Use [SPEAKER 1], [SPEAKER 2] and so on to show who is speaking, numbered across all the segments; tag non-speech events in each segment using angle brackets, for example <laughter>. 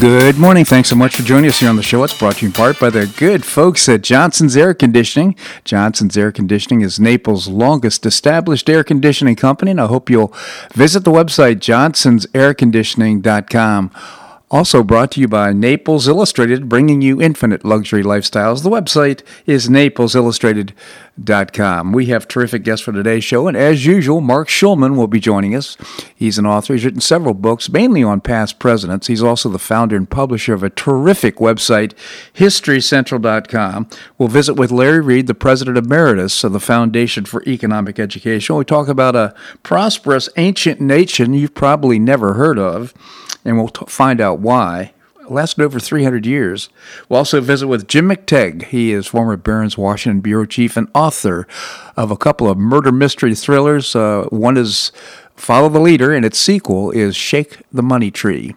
[SPEAKER 1] Good morning. Thanks so much for joining us here on the show. It's brought to you in part by the good folks at Johnson's Air Conditioning. Johnson's Air Conditioning is Naples' longest established air conditioning company, and I hope you'll visit the website johnsonsairconditioning.com. Also brought to you by Naples Illustrated, bringing you infinite luxury lifestyles. The website is naplesillustrated.com. We have terrific guests for today's show, and as usual, Marc Schulman will be joining us. He's an author. He's written several books, mainly on past presidents. He's also the founder and publisher of a terrific website, historycentral.com. We'll visit with Larry Reed, the president emeritus of the Foundation for Economic Education. We talk about a prosperous ancient nation you've probably never heard of and we'll t- find out why. Lasted over 300 years. We'll also visit with Jim McTague. He is former Barron's Washington bureau chief and author of a couple of murder mystery thrillers. Uh, one is Follow the Leader, and its sequel is Shake the Money Tree.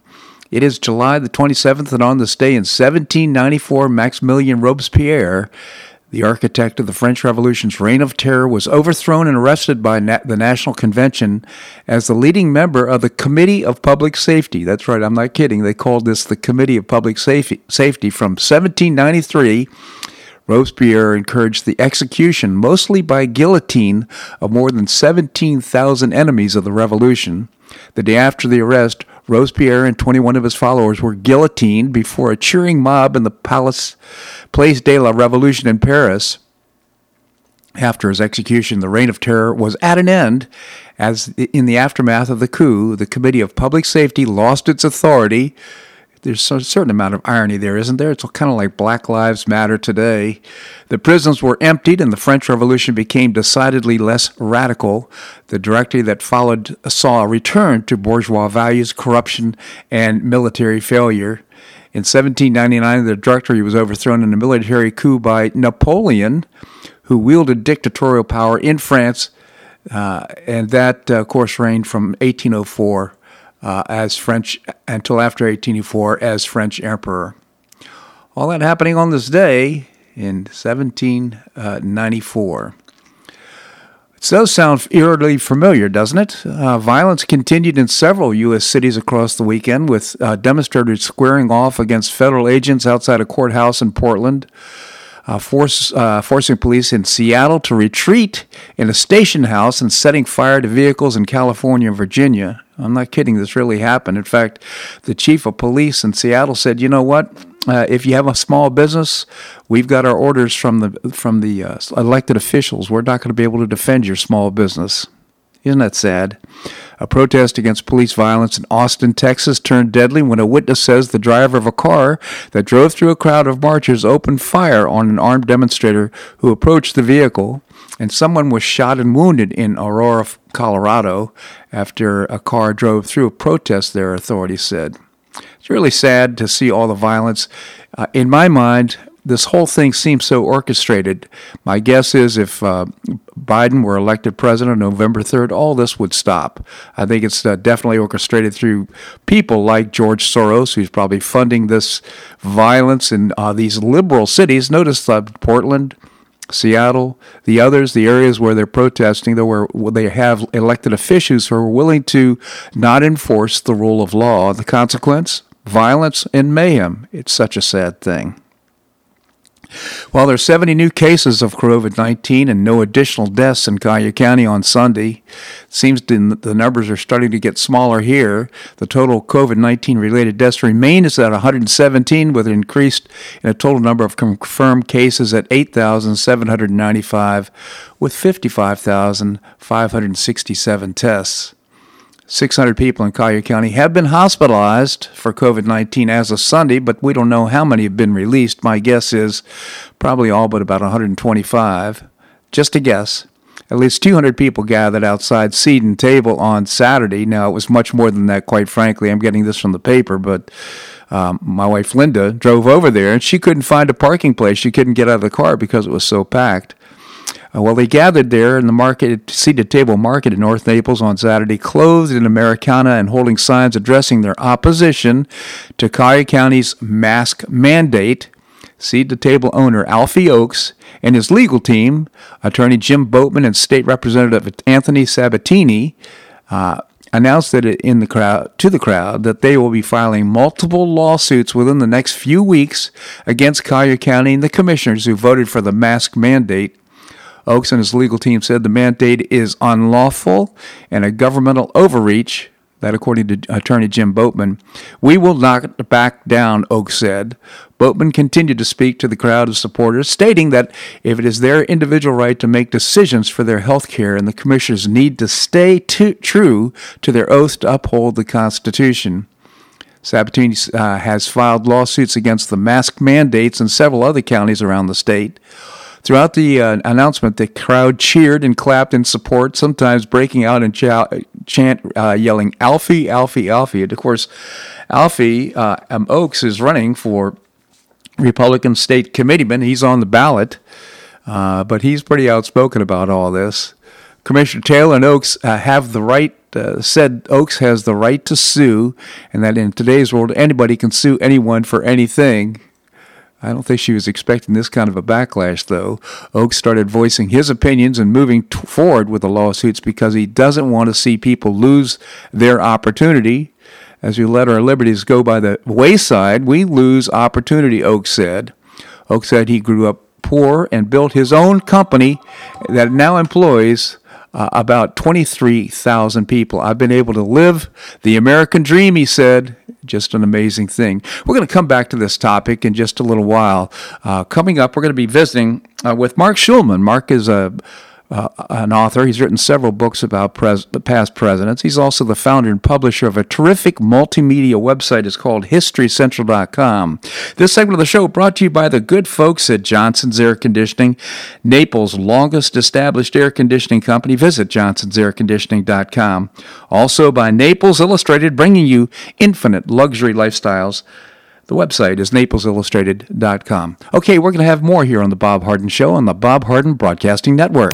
[SPEAKER 1] It is July the 27th, and on this day in 1794, Maximilian Robespierre the architect of the French Revolution's reign of terror was overthrown and arrested by na- the National Convention as the leading member of the Committee of Public Safety. That's right, I'm not kidding. They called this the Committee of Public Safety. Safety. From 1793, Robespierre encouraged the execution, mostly by guillotine, of more than 17,000 enemies of the revolution. The day after the arrest, Robespierre and 21 of his followers were guillotined before a cheering mob in the Palace, Place de la Revolution in Paris. After his execution, the reign of terror was at an end, as in the aftermath of the coup, the Committee of Public Safety lost its authority there's a certain amount of irony there, isn't there? It's kind of like Black Lives Matter today. The prisons were emptied and the French Revolution became decidedly less radical. The directory that followed saw a return to bourgeois values, corruption, and military failure. In 1799, the directory was overthrown in a military coup by Napoleon, who wielded dictatorial power in France, uh, and that, uh, of course, reigned from 1804 uh, as French until after 1804 as French emperor. All that happening on this day in 1794. It does sound eerily familiar, doesn't it? Uh, violence continued in several U.S. cities across the weekend, with uh, demonstrators squaring off against federal agents outside a courthouse in Portland uh, force, uh, forcing police in Seattle to retreat in a station house and setting fire to vehicles in California and Virginia. I'm not kidding, this really happened. In fact, the chief of police in Seattle said, you know what? Uh, if you have a small business, we've got our orders from the from the uh, elected officials. We're not going to be able to defend your small business. Isn't that sad? A protest against police violence in Austin, Texas turned deadly when a witness says the driver of a car that drove through a crowd of marchers opened fire on an armed demonstrator who approached the vehicle, and someone was shot and wounded in Aurora, Colorado, after a car drove through a protest there, authorities said. It's really sad to see all the violence. Uh, in my mind, this whole thing seems so orchestrated. My guess is if uh, Biden were elected president on November 3rd, all this would stop. I think it's uh, definitely orchestrated through people like George Soros, who's probably funding this violence in uh, these liberal cities. Notice uh, Portland, Seattle, the others, the areas where they're protesting, though where they have elected officials who are willing to not enforce the rule of law. The consequence? Violence and mayhem. It's such a sad thing. While there are 70 new cases of COVID 19 and no additional deaths in Collier County on Sunday, it seems the numbers are starting to get smaller here. The total COVID 19 related deaths remain is at 117, with an increase in a total number of confirmed cases at 8,795, with 55,567 tests. 600 people in Collier County have been hospitalized for COVID 19 as of Sunday, but we don't know how many have been released. My guess is probably all but about 125. Just a guess. At least 200 people gathered outside Seed and Table on Saturday. Now, it was much more than that, quite frankly. I'm getting this from the paper, but um, my wife Linda drove over there and she couldn't find a parking place. She couldn't get out of the car because it was so packed. Uh, well, they gathered there in the market, Seed to Table market in North Naples on Saturday, clothed in Americana and holding signs addressing their opposition to Collier County's mask mandate. Seed to table owner Alfie Oakes and his legal team, attorney Jim Boatman and state representative Anthony Sabatini, uh, announced that in the crowd to the crowd that they will be filing multiple lawsuits within the next few weeks against Collier County and the commissioners who voted for the mask mandate. Oakes and his legal team said the mandate is unlawful and a governmental overreach that, according to attorney Jim Boatman, we will not back down, Oakes said. Boatman continued to speak to the crowd of supporters, stating that if it is their individual right to make decisions for their health care and the commissioners need to stay true to their oath to uphold the Constitution. Sabatini uh, has filed lawsuits against the mask mandates in several other counties around the state. Throughout the uh, announcement, the crowd cheered and clapped in support, sometimes breaking out and chant, uh, yelling, Alfie, Alfie, Alfie. And of course, Alfie uh, Oakes is running for Republican state committeeman. He's on the ballot, uh, but he's pretty outspoken about all this. Commissioner Taylor and Oakes uh, have the right, uh, said Oakes has the right to sue, and that in today's world, anybody can sue anyone for anything. I don't think she was expecting this kind of a backlash, though. Oakes started voicing his opinions and moving t- forward with the lawsuits because he doesn't want to see people lose their opportunity. As we let our liberties go by the wayside, we lose opportunity, Oakes said. Oakes said he grew up poor and built his own company that now employs uh, about 23,000 people. I've been able to live the American dream, he said. Just an amazing thing. We're going to come back to this topic in just a little while. Uh, coming up, we're going to be visiting uh, with Marc Schulman. Marc is a uh, an author. He's written several books about pres- past presidents. He's also the founder and publisher of a terrific multimedia website. It's called HistoryCentral.com. This segment of the show brought to you by the good folks at Johnson's Air Conditioning, Naples' longest established air conditioning company. Visit johnsonsairconditioning.com. Also by Naples Illustrated, bringing you infinite luxury lifestyles. The website is naplesillustrated.com. Okay, we're going to have more here on The Bob Harden Show on the Bob Harden Broadcasting Network.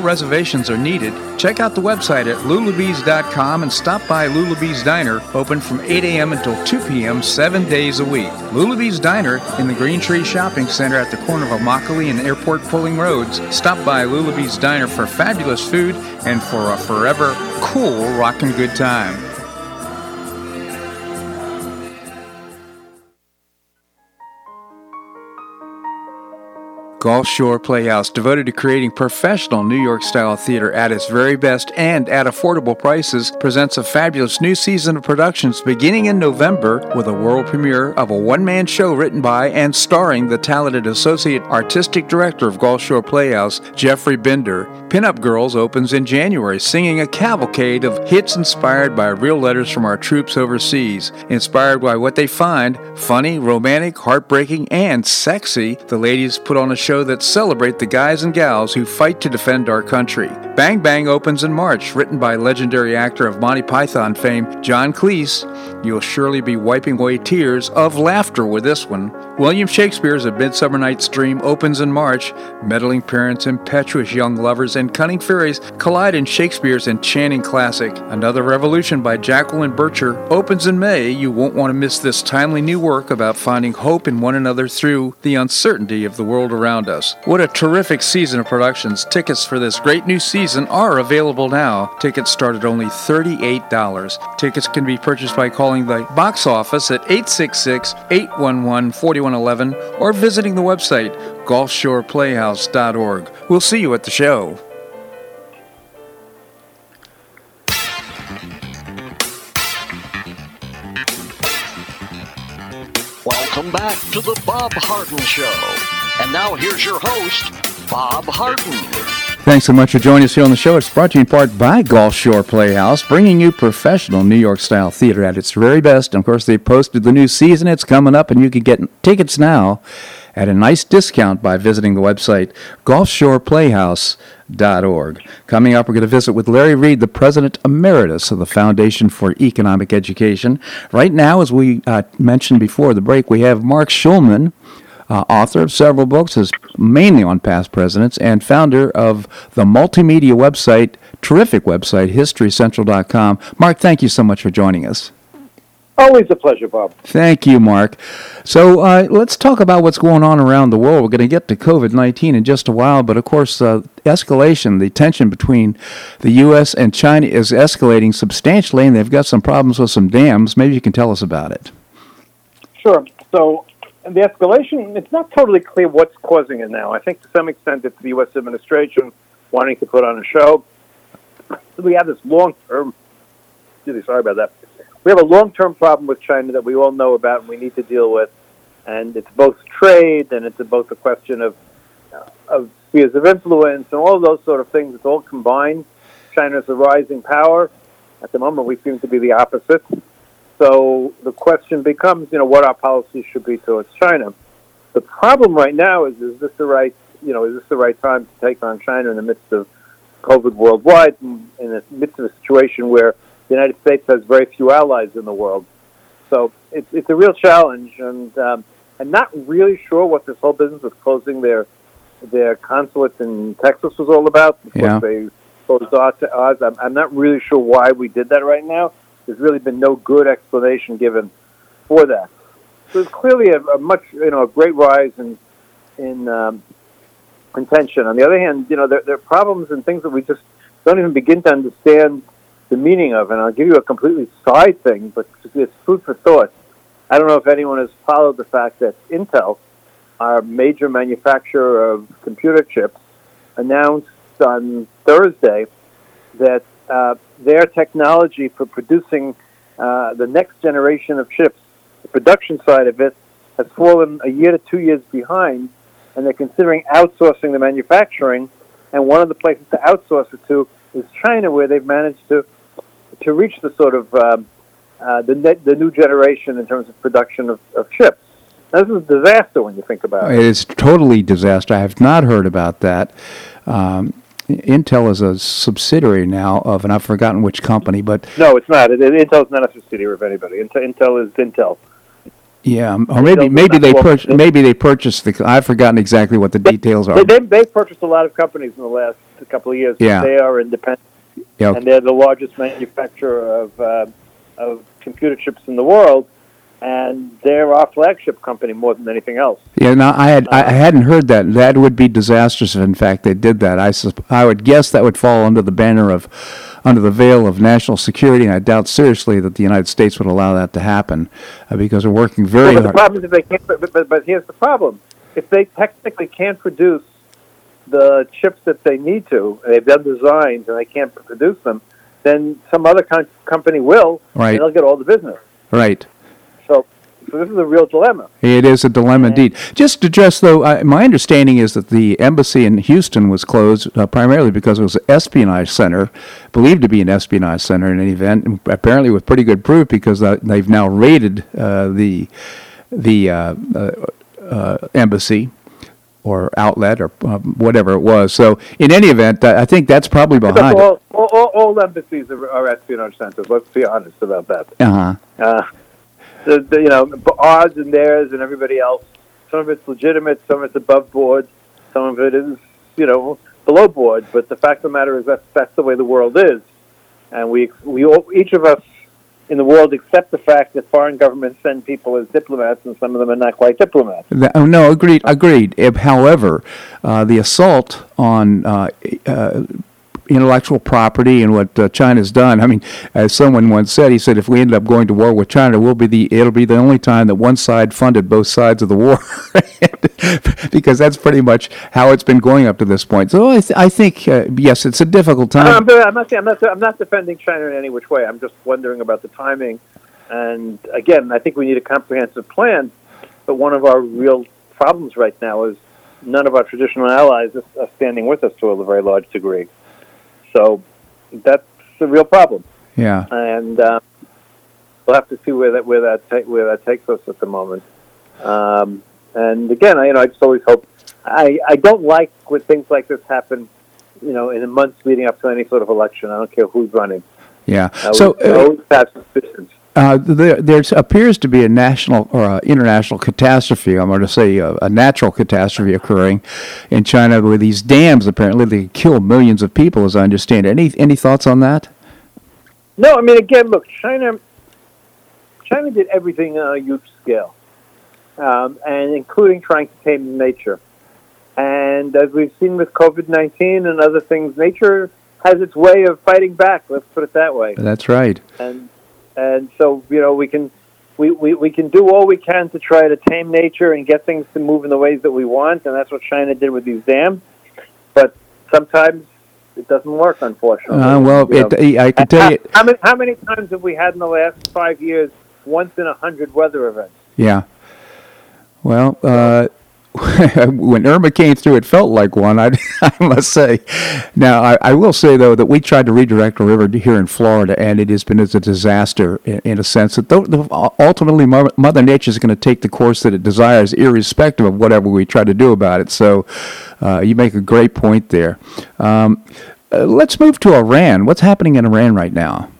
[SPEAKER 1] reservations are needed. Check out the website at lulabees.com and stop by Lulabee's Diner, open from 8 a.m. until 2 p.m. seven days a week. Lulabee's Diner in the Green Tree Shopping Center at the corner of Immokalee and Airport Pulling Roads. Stop by Lulabee's Diner for fabulous food and for a forever cool rockin' good time. Gulf Shore Playhouse, devoted to creating professional New York style theater at its very best and at affordable prices, presents a fabulous new season of productions beginning in November with a world premiere of a one man show written by and starring the talented Associate Artistic Director of Gulf Shore Playhouse, Jeffrey Bender. Pinup Girls opens in January, singing a cavalcade of hits inspired by real letters from our troops overseas. Inspired by what they find funny, romantic, heartbreaking, and sexy, the ladies put on a show show that celebrate the guys and gals who fight to defend our country. Bang Bang opens in March, written by legendary actor of Monty Python fame John Cleese. You'll surely be wiping away tears of laughter with this one. William Shakespeare's A Midsummer Night's Dream opens in March. Meddling parents, impetuous young lovers, and cunning fairies collide in Shakespeare's enchanting classic. Another Revolution by Jacqueline Bircher opens in May. You won't want to miss this timely new work about finding hope in one another through the uncertainty of the world around around us. What a terrific season of productions. Tickets for this great new season are available now. Tickets start at only $38. Tickets can be purchased by calling the box office at 866 811 4111 or visiting the website gulfshoreplayhouse.org. We'll see you at the show.
[SPEAKER 2] Welcome back to the Bob Harden Show. And now here's your host, Bob Harden.
[SPEAKER 1] Thanks so much for joining us here on the show. It's brought to you in part by Gulf Shore Playhouse, bringing you professional New York style theater at its very best. And of course, they posted the new season. It's coming up, and you can get tickets now at a nice discount by visiting the website gulfshoreplayhouse.org. Coming up, we're going to visit with Larry Reed, the President Emeritus of the Foundation for Economic Education. Right now, as we uh, mentioned before the break, we have Marc Schulman. Uh, author of several books, is mainly on past presidents, and founder of the multimedia website, terrific website, historycentral.com. Marc, thank you so much for joining us.
[SPEAKER 3] Always a pleasure, Bob.
[SPEAKER 1] Thank you, Marc. So uh, let's talk about what's going on around the world. We're going to get to COVID 19 in just a while, but of course, uh, escalation, the tension between the U.S. and China is escalating substantially, and they've got some problems with some dams. Maybe you can tell us about it.
[SPEAKER 3] Sure. So the escalation, it's not totally clear what's causing it now. I think to some extent it's the U.S. administration wanting to put on a show. We have this long term, sorry about that. We have a long term problem with China that we all know about and we need to deal with. And it's both trade and it's both a question of, uh, of spheres of influence and all those sort of things. It's all combined. China's a rising power. At the moment, we seem to be the opposite. So the question becomes, you know, what our policy should be towards China. The problem right now is, is this the right, you know, is this the right time to take on China in the midst of COVID worldwide, in, the midst of a situation where the United States has very few allies in the world. So it's, it's a real challenge, and um, I'm not really sure what this whole business of closing their their consulate in Texas was all about.
[SPEAKER 1] Because yeah.
[SPEAKER 3] they closed Oz. I'm, I'm not really sure why we did that right now there's really been no good explanation given for that. So there's clearly a, a much, you know, a great rise in in um, in tension. On the other hand, you know, there, there are problems and things that we just don't even begin to understand the meaning of. And I'll give you a completely side thing, but it's food for thought. I don't know if anyone has followed the fact that Intel, our major manufacturer of computer chips, announced on Thursday that uh, their technology for producing uh, the next generation of chips, the production side of it, has fallen a year to two years behind, and they're considering outsourcing the manufacturing. And one of the places to outsource it to is China, where they've managed to to reach the sort of um, uh, the the new generation in terms of production of, of chips. Now, this is a disaster when you think about it.
[SPEAKER 1] It is totally disaster. I have not heard about that. Um, Intel is a subsidiary now of, and I've forgotten which company, but
[SPEAKER 3] no, it's not. It, Intel is not a subsidiary of anybody. Intel, Intel is Intel.
[SPEAKER 1] Yeah, or maybe maybe they pur- maybe they purchased the. I've forgotten exactly what the details are.
[SPEAKER 3] They, they purchased a lot of companies in the last couple of years.
[SPEAKER 1] Yeah,
[SPEAKER 3] they are independent,
[SPEAKER 1] yep.
[SPEAKER 3] and they're the largest manufacturer of uh, of computer chips in the world and they're our flagship company more than anything else.
[SPEAKER 1] Yeah, now I had I hadn't heard that. That would be disastrous if, in fact, they did that. I I would guess that would fall under the banner of, under the veil of national security, and I doubt seriously that the United States would allow that to happen, uh, because we're working very
[SPEAKER 3] well,
[SPEAKER 1] hard.
[SPEAKER 3] The problem is they can't. But, but, but here's the problem: if they technically can't produce the chips that they need to, they've done designs and they can't produce them, then some other com- company will,
[SPEAKER 1] right.
[SPEAKER 3] and they'll get all the business.
[SPEAKER 1] Right.
[SPEAKER 3] So this is a real dilemma.
[SPEAKER 1] It is a dilemma indeed. Just to address, though, uh, my understanding is that the embassy in Houston was closed uh, primarily because it was an espionage center, believed to be an espionage center in any event, apparently with pretty good proof because uh, they've now raided uh, the the uh, uh, embassy or outlet or whatever it was. So, in any event, I think that's probably behind
[SPEAKER 3] all, it. All, all, all embassies are, are, espionage centers. Let's be honest about that.
[SPEAKER 1] Uh-huh
[SPEAKER 3] the, the you know odds and theirs and everybody else. Some of it's legitimate, some of it's above board, some of it is you know below board. But the fact of the matter is that that's the way the world is, and we we all, each of us in the world accept the fact that foreign governments send people as diplomats, and some of them are not quite diplomats.
[SPEAKER 1] Oh, no, agreed, agreed. However, uh, the assault on uh, uh, intellectual property and what uh, China's done. I mean, as someone once said, he said, if we end up going to war with China, we'll be the it'll be the only time that one side funded both sides of the war, <laughs> because that's pretty much how it's been going up to this point. So I, th- I think uh, yes, it's a difficult time.
[SPEAKER 3] I'm, I'm, not, I'm, not, I'm not defending China in any which way. I'm just wondering about the timing. And again, I think we need a comprehensive plan. But one of our real problems right now is none of our traditional allies are standing with us to a very large degree. So that's a real problem.
[SPEAKER 1] Yeah.
[SPEAKER 3] And uh, we'll have to see where that where that ta- where that takes us at the moment. Um, and again, I, you know, I just always hope. I I don't like when things like this happen. You know, in the months leading up to any sort of election. I don't care who's running.
[SPEAKER 1] Yeah.
[SPEAKER 3] I
[SPEAKER 1] so
[SPEAKER 3] always, always have suspicions.
[SPEAKER 1] Uh, there there appears to be a national or international catastrophe. I'm going to say a, a, natural catastrophe occurring in China with these dams. Apparently, they kill millions of people, as I understand. It. Any any thoughts on that?
[SPEAKER 3] No, I mean, again, look, China. China did everything on a huge scale, um, and including trying to tame nature. And as we've seen with COVID nineteen and other things, nature has its way of fighting back. Let's put it that way.
[SPEAKER 1] That's right.
[SPEAKER 3] And and so you know we can we, we, we can do all we can to try to tame nature and get things to move in the ways that we want, and that's what China did with these dams. But sometimes it doesn't work, unfortunately.
[SPEAKER 1] Uh, well, it, I can tell
[SPEAKER 3] how,
[SPEAKER 1] you.
[SPEAKER 3] How many, how many times have we had in the last five years once in a hundred weather events?
[SPEAKER 1] Yeah. Well, uh, <laughs> when Irma came through, it felt like one. I, <laughs> I must say. Now, I, I, will say though that we tried to redirect a river here in Florida, and it has been as a disaster in, in a sense that th- ultimately Mother Nature is going to take the course that it desires, irrespective of whatever we try to do about it. So, uh, you make a great point there. Um, uh, let's move to Iran. What's happening in Iran right now?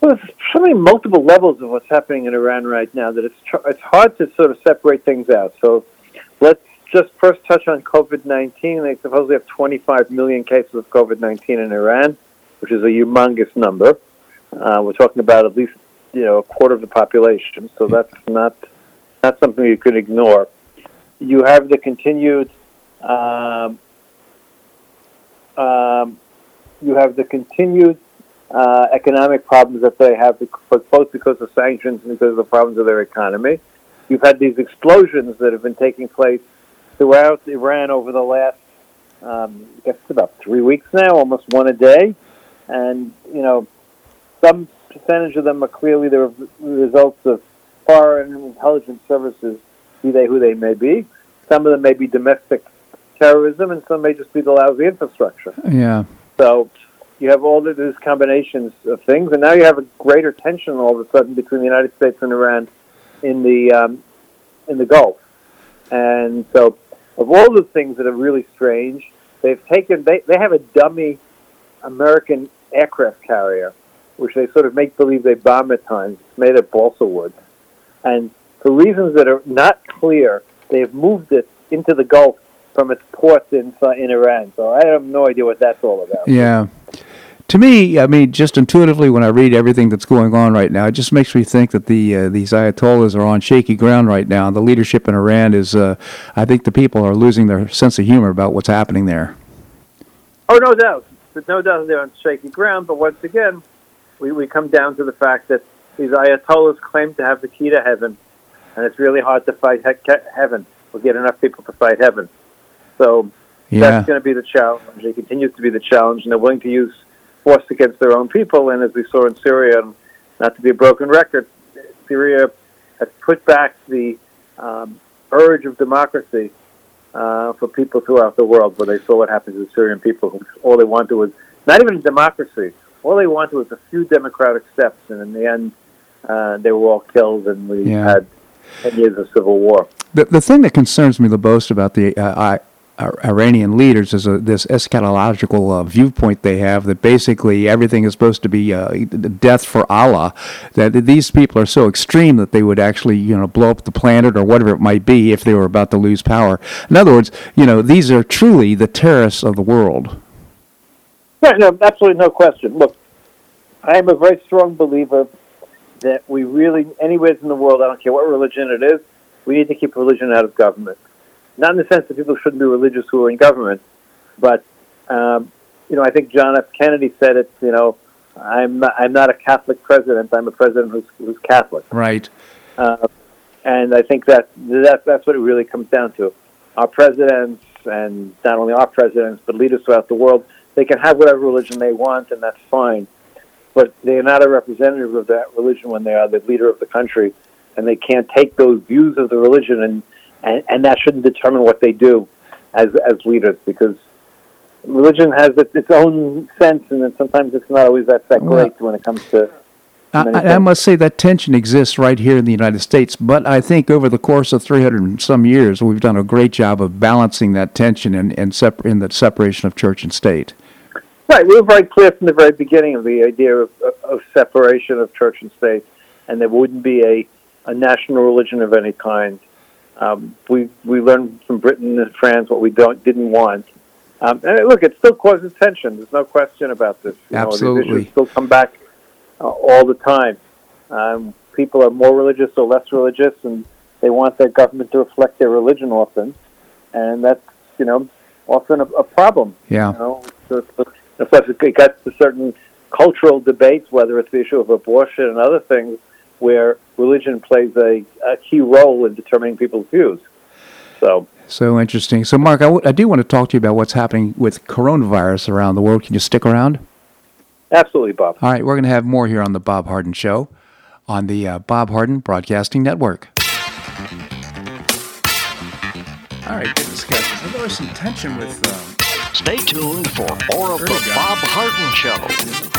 [SPEAKER 3] Well, there's so many multiple levels of what's happening in Iran right now that it's tr- it's hard to sort of separate things out. So Let's just first touch on COVID 19. They supposedly have 25 million cases of COVID 19 in Iran, which is a humongous number. Uh, we're talking about at least you know a quarter of the population, so that's not not something you could ignore. You have the continued um, um, you have the continued uh, economic problems that they have, both because of sanctions and because of the problems of their economy. You've had these explosions that have been taking place throughout Iran over the last, um, I guess, it's about three weeks now, almost one a day. And, you know, some percentage of them are clearly the results of foreign intelligence services, be they who they may be. Some of them may be domestic terrorism, and some may just be the lousy infrastructure.
[SPEAKER 1] Yeah.
[SPEAKER 3] So you have all of these combinations of things, and now you have a greater tension all of a sudden between the United States and Iran in the um, in the Gulf. And so, of all the things that are really strange, they've taken they they have a dummy American aircraft carrier, which they sort of make believe they bomb at times. It's made of balsa wood, and for reasons that are not clear, they have moved it into the Gulf from its ports in in Iran. So I have no idea what that's all about.
[SPEAKER 1] Yeah to me, I mean, just intuitively, when I read everything that's going on right now, it just makes me think that the uh, these ayatollahs are on shaky ground right now. The leadership in Iran is, uh, I think, the people are losing their sense of humor about what's happening there.
[SPEAKER 3] Oh, no doubt, There's no doubt they're on shaky ground. But once again, we we come down to the fact that these ayatollahs claim to have the key to heaven, and it's really hard to fight he- heaven or get enough people to fight heaven. So yeah. that's going to be the challenge. It continues to be the challenge, and they're willing to use forced against their own people. And as we saw in Syria, and not to be a broken record, Syria has put back the um, urge of democracy uh, for people throughout the world, where they saw what happened to the Syrian people. Who, all they wanted was not even democracy. All they wanted was a few democratic steps, and in the end, uh, they were all killed, and we yeah. had 10 years of civil war.
[SPEAKER 1] The, the thing that concerns me the most about the uh, Iranian leaders is a, this eschatological uh, viewpoint they have that basically everything is supposed to be uh, death for Allah. That these people are so extreme that they would actually, you know, blow up the planet or whatever it might be if they were about to lose power. In other words, you know, these are truly the terrorists of the world.
[SPEAKER 3] Yeah, no, absolutely no question. Look, I am a very strong believer that we really, anywhere in the world, I don't care what religion it is, we need to keep religion out of government. Not in the sense that people shouldn't be religious who are in government, but um, you know, I think John F. Kennedy said it. You know, I'm not, I'm not a Catholic president. I'm a president who's, who's Catholic.
[SPEAKER 1] Right.
[SPEAKER 3] Uh, and I think that, that that's what it really comes down to. Our presidents, and not only our presidents, but leaders throughout the world, they can have whatever religion they want, and that's fine. But they are not a representative of that religion when they are the leader of the country, and they can't take those views of the religion, and, and, and that shouldn't determine what they do as, as leaders, because religion has its, its own sense, and then sometimes it's not always that, that great when it comes to
[SPEAKER 1] I, I, must say that tension exists right here in the United States, but I think over the course of 300 and some years, we've done a great job of balancing that tension and, and separ- in the separation of church and state.
[SPEAKER 3] Right. We were very clear from the very beginning of the idea of, of separation of church and state, and there wouldn't be a, a national religion of any kind. Um, we we learned from Britain and France what we don't didn't want. Um, and look, it still causes tension. There's no question about this.
[SPEAKER 1] You Absolutely.
[SPEAKER 3] Know, issues still come back uh, all the time. Um, people are more religious or less religious, and they want their government to reflect their religion often, and that's you know often a, a problem.
[SPEAKER 1] Yeah.
[SPEAKER 3] You know, so, so, it gets to certain cultural debates, whether it's the issue of abortion and other things, where religion plays a, a key role in determining people's views. So.
[SPEAKER 1] So interesting. So, Marc, I, w- I do want to talk to you about what's happening with coronavirus around the world. Can you stick around?
[SPEAKER 3] Absolutely, Bob.
[SPEAKER 1] All right, we're going to have more here on the Bob Harden Show on the uh, Bob Harden Broadcasting Network. All right, good discussion. There was some tension with. Um,
[SPEAKER 2] Stay tuned for more of the Bob Harden Show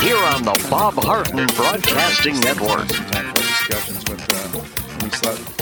[SPEAKER 2] here on the Bob Harden Broadcasting Network.
[SPEAKER 1] Discussions with uh,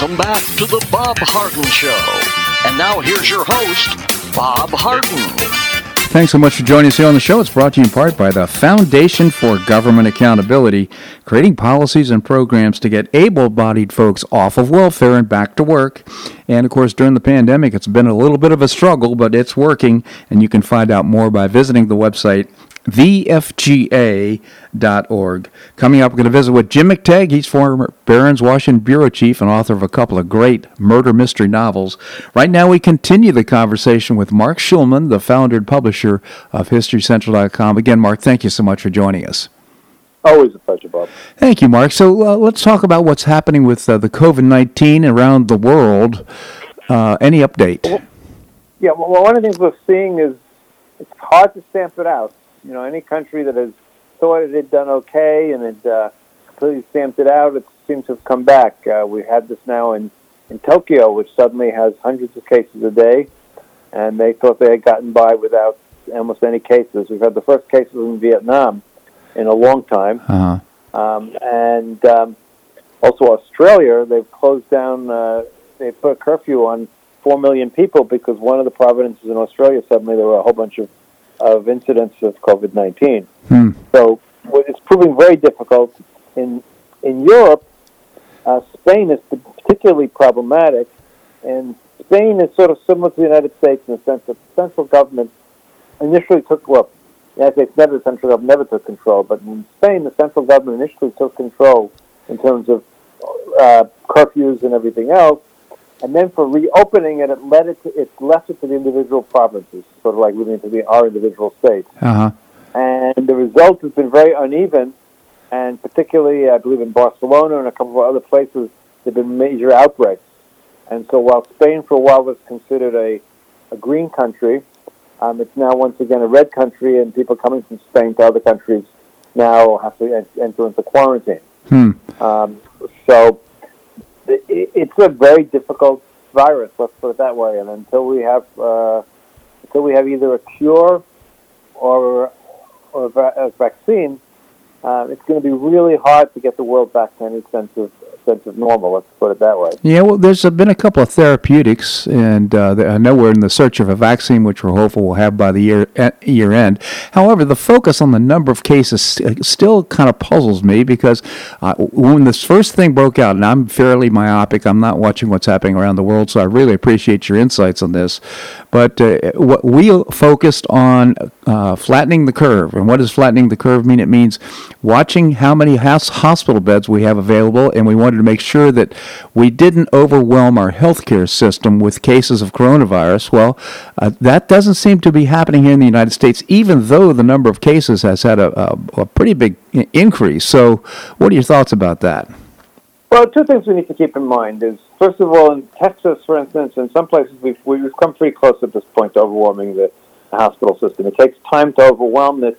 [SPEAKER 2] Welcome back to the Bob Harden Show. And now here's your host, Bob Harden.
[SPEAKER 1] Thanks so much for joining us here on the show. It's brought to you in part by the Foundation for Government Accountability, creating policies and programs to get able bodied folks off of welfare and back to work. And of course, during the pandemic, it's been a little bit of a struggle, but it's working. And you can find out more by visiting the website thefga.org. Coming up, we're going to visit with Jim McTague. He's former Barron's Washington Bureau Chief and author of a couple of great murder mystery novels. Right now, we continue the conversation with Marc Schulman, the founder and publisher of HistoryCentral.com. Again, Marc, thank you so much for joining us.
[SPEAKER 3] Always a pleasure, Bob.
[SPEAKER 1] Thank you, Marc. So uh, let's talk about what's happening with uh, the COVID 19 around the world. Uh, any update?
[SPEAKER 3] Well, Yeah, well, one of the things we're seeing is it's hard to stamp it out. You know, any country that has thought it had done okay and had uh, completely stamped it out, it seems to have come back. Uh, we had this now in, in Tokyo, which suddenly has hundreds of cases a day, and they thought they had gotten by without almost any cases. We've had the first cases in Vietnam in a long time.
[SPEAKER 1] Uh-huh.
[SPEAKER 3] Um, and um, also Australia, they've closed down, uh, they put a curfew on 4 million people because one of the provinces in Australia, suddenly there were a whole bunch of, of incidents of COVID 19.
[SPEAKER 1] Hmm.
[SPEAKER 3] So it's proving very difficult. In, in Europe, uh, Spain is particularly problematic, and Spain is sort of similar to the United States in the sense that the central government initially took, well, the United States never, the central government never took control, but in Spain, the central government initially took control in terms of uh, curfews and everything else, and then for reopening it, it led it to, it left it to the individual provinces, sort of like leaving it to the, our individual states.
[SPEAKER 1] Uh-huh.
[SPEAKER 3] And the result has been very uneven, and particularly, I believe, in Barcelona and a couple of other places, there have been major outbreaks. And so while Spain for a while was considered a, a green country, um, it's now once again a red country, and people coming from Spain to other countries now have to enter into quarantine.
[SPEAKER 1] Hmm.
[SPEAKER 3] Um, so it, it's a very difficult virus. Let's put it that way. And until we have uh, until we have either a cure or or a, vaccine, uh, it's going to be really hard to get the world back to any sense of sense of normal. Let's put it that way.
[SPEAKER 1] Yeah, well, there's been a couple of therapeutics, and uh, I know we're in the search of a vaccine, which we're hopeful we'll have by the year uh, year end. However, the focus on the number of cases still kind of puzzles me because uh, when this first thing broke out, and I'm fairly myopic, I'm not watching what's happening around the world, so I really appreciate your insights on this. But uh, what we focused on uh, flattening the curve, and what does flattening the curve mean? It means watching how many hospital beds we have available, and we wanted to make sure that we didn't overwhelm our healthcare system with cases of coronavirus. Well, uh, that doesn't seem to be happening here in the United States, even though the number of cases has had a, a, a pretty big increase. So, what are your thoughts about that?
[SPEAKER 3] Well, two things we need to keep in mind is, first of all, in Texas, for instance, in some places we've, we've come pretty close at this point to overwhelming the hospital system. It takes time to overwhelm this